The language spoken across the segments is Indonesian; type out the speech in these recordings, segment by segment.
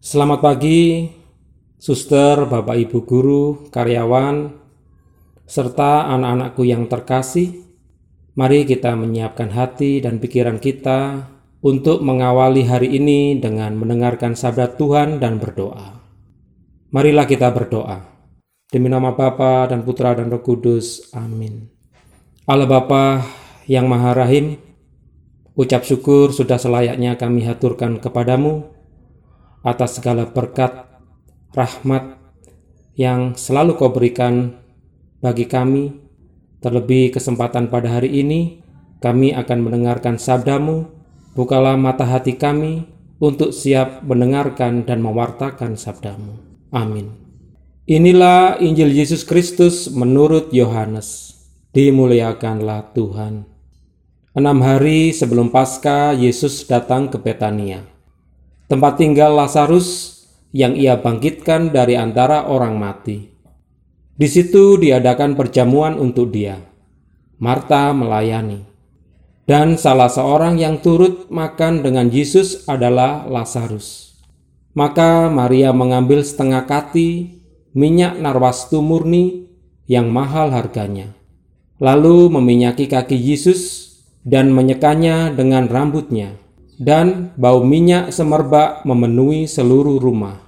Selamat pagi, suster, bapak ibu guru, karyawan, serta anak-anakku yang terkasih. Mari kita menyiapkan hati dan pikiran kita untuk mengawali hari ini dengan mendengarkan sabda Tuhan dan berdoa. Marilah kita berdoa. Demi nama Bapa dan Putra dan Roh Kudus. Amin. Allah Bapa yang Maha Rahim, ucap syukur sudah selayaknya kami haturkan kepadamu atas segala berkat, rahmat yang selalu kau berikan bagi kami. Terlebih kesempatan pada hari ini, kami akan mendengarkan sabdamu, bukalah mata hati kami untuk siap mendengarkan dan mewartakan sabdamu. Amin. Inilah Injil Yesus Kristus menurut Yohanes. Dimuliakanlah Tuhan. Enam hari sebelum Paskah, Yesus datang ke Betania tempat tinggal Lazarus yang ia bangkitkan dari antara orang mati. Di situ diadakan perjamuan untuk dia. Marta melayani. Dan salah seorang yang turut makan dengan Yesus adalah Lazarus. Maka Maria mengambil setengah kati minyak narwastu murni yang mahal harganya. Lalu meminyaki kaki Yesus dan menyekanya dengan rambutnya dan bau minyak semerbak memenuhi seluruh rumah.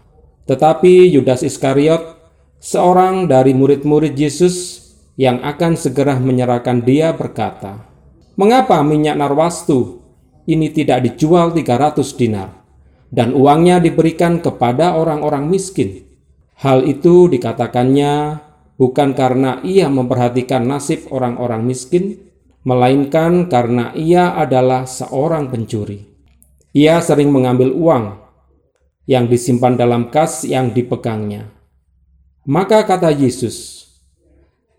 Tetapi Yudas Iskariot, seorang dari murid-murid Yesus yang akan segera menyerahkan dia berkata, Mengapa minyak narwastu ini tidak dijual 300 dinar dan uangnya diberikan kepada orang-orang miskin? Hal itu dikatakannya bukan karena ia memperhatikan nasib orang-orang miskin, melainkan karena ia adalah seorang pencuri. Ia sering mengambil uang yang disimpan dalam kas yang dipegangnya. Maka kata Yesus,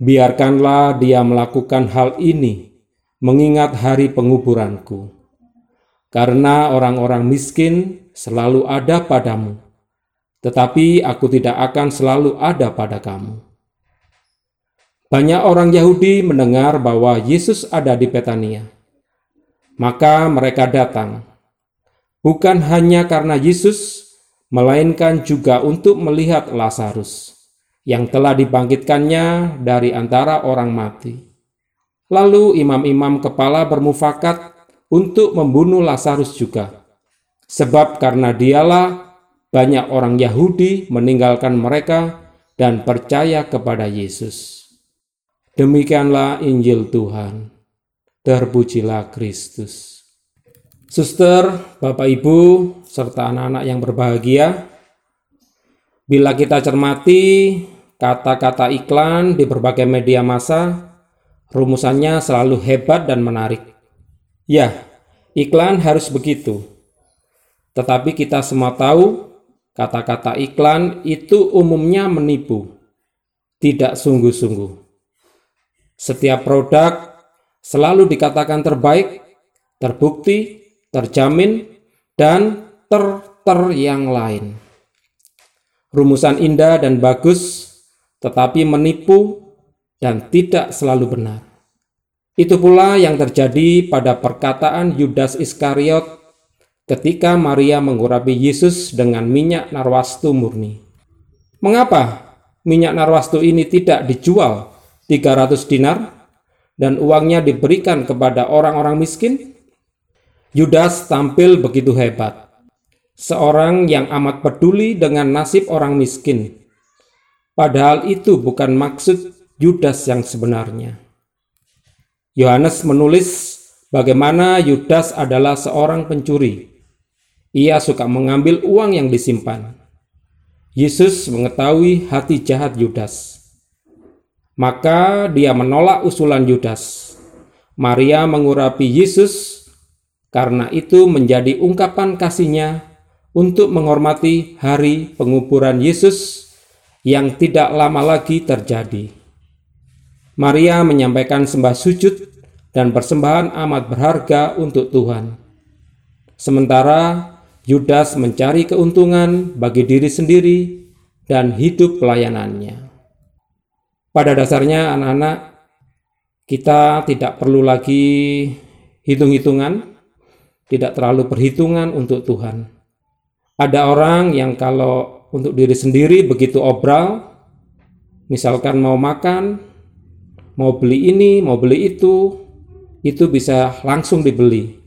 "Biarkanlah dia melakukan hal ini, mengingat hari penguburanku, karena orang-orang miskin selalu ada padamu, tetapi aku tidak akan selalu ada pada kamu." Banyak orang Yahudi mendengar bahwa Yesus ada di Petania, maka mereka datang bukan hanya karena Yesus, melainkan juga untuk melihat Lazarus yang telah dibangkitkannya dari antara orang mati. Lalu imam-imam kepala bermufakat untuk membunuh Lazarus juga, sebab karena dialah banyak orang Yahudi meninggalkan mereka dan percaya kepada Yesus. Demikianlah Injil Tuhan. Terpujilah Kristus. Suster, Bapak Ibu, serta anak-anak yang berbahagia, bila kita cermati kata-kata iklan di berbagai media massa, rumusannya selalu hebat dan menarik. Ya, iklan harus begitu. Tetapi kita semua tahu kata-kata iklan itu umumnya menipu, tidak sungguh-sungguh. Setiap produk selalu dikatakan terbaik, terbukti, terjamin, dan ter-ter yang lain. Rumusan indah dan bagus, tetapi menipu dan tidak selalu benar. Itu pula yang terjadi pada perkataan Yudas Iskariot ketika Maria mengurapi Yesus dengan minyak narwastu murni. Mengapa minyak narwastu ini tidak dijual 300 dinar dan uangnya diberikan kepada orang-orang miskin? Yudas tampil begitu hebat, seorang yang amat peduli dengan nasib orang miskin. Padahal itu bukan maksud Yudas yang sebenarnya. Yohanes menulis bagaimana Yudas adalah seorang pencuri. Ia suka mengambil uang yang disimpan. Yesus mengetahui hati jahat Yudas. Maka dia menolak usulan Yudas. Maria mengurapi Yesus karena itu menjadi ungkapan kasihnya untuk menghormati hari penguburan Yesus yang tidak lama lagi terjadi. Maria menyampaikan sembah sujud dan persembahan amat berharga untuk Tuhan. Sementara Yudas mencari keuntungan bagi diri sendiri dan hidup pelayanannya. Pada dasarnya anak-anak, kita tidak perlu lagi hitung-hitungan tidak terlalu perhitungan untuk Tuhan. Ada orang yang kalau untuk diri sendiri begitu obral, misalkan mau makan, mau beli ini, mau beli itu, itu bisa langsung dibeli.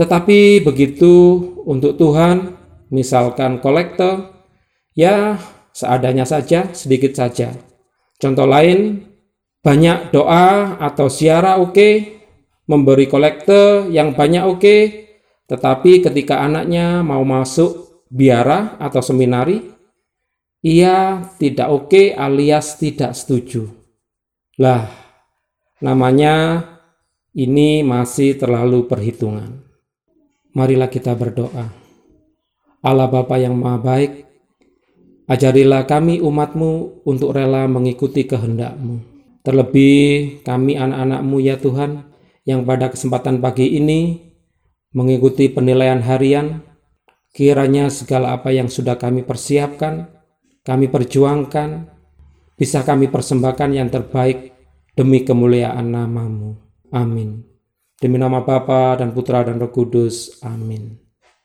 Tetapi begitu untuk Tuhan, misalkan kolektor, ya seadanya saja, sedikit saja. Contoh lain, banyak doa atau siara oke, okay, memberi kolektor yang banyak oke, okay, tetapi ketika anaknya mau masuk biara atau seminari, ia tidak oke okay alias tidak setuju. Lah, namanya ini masih terlalu perhitungan. Marilah kita berdoa. Allah Bapa yang Maha Baik, ajarilah kami umatmu untuk rela mengikuti kehendakmu. Terlebih kami anak-anakmu ya Tuhan, yang pada kesempatan pagi ini mengikuti penilaian harian, kiranya segala apa yang sudah kami persiapkan, kami perjuangkan, bisa kami persembahkan yang terbaik demi kemuliaan namamu. Amin. Demi nama Bapa dan Putra dan Roh Kudus. Amin.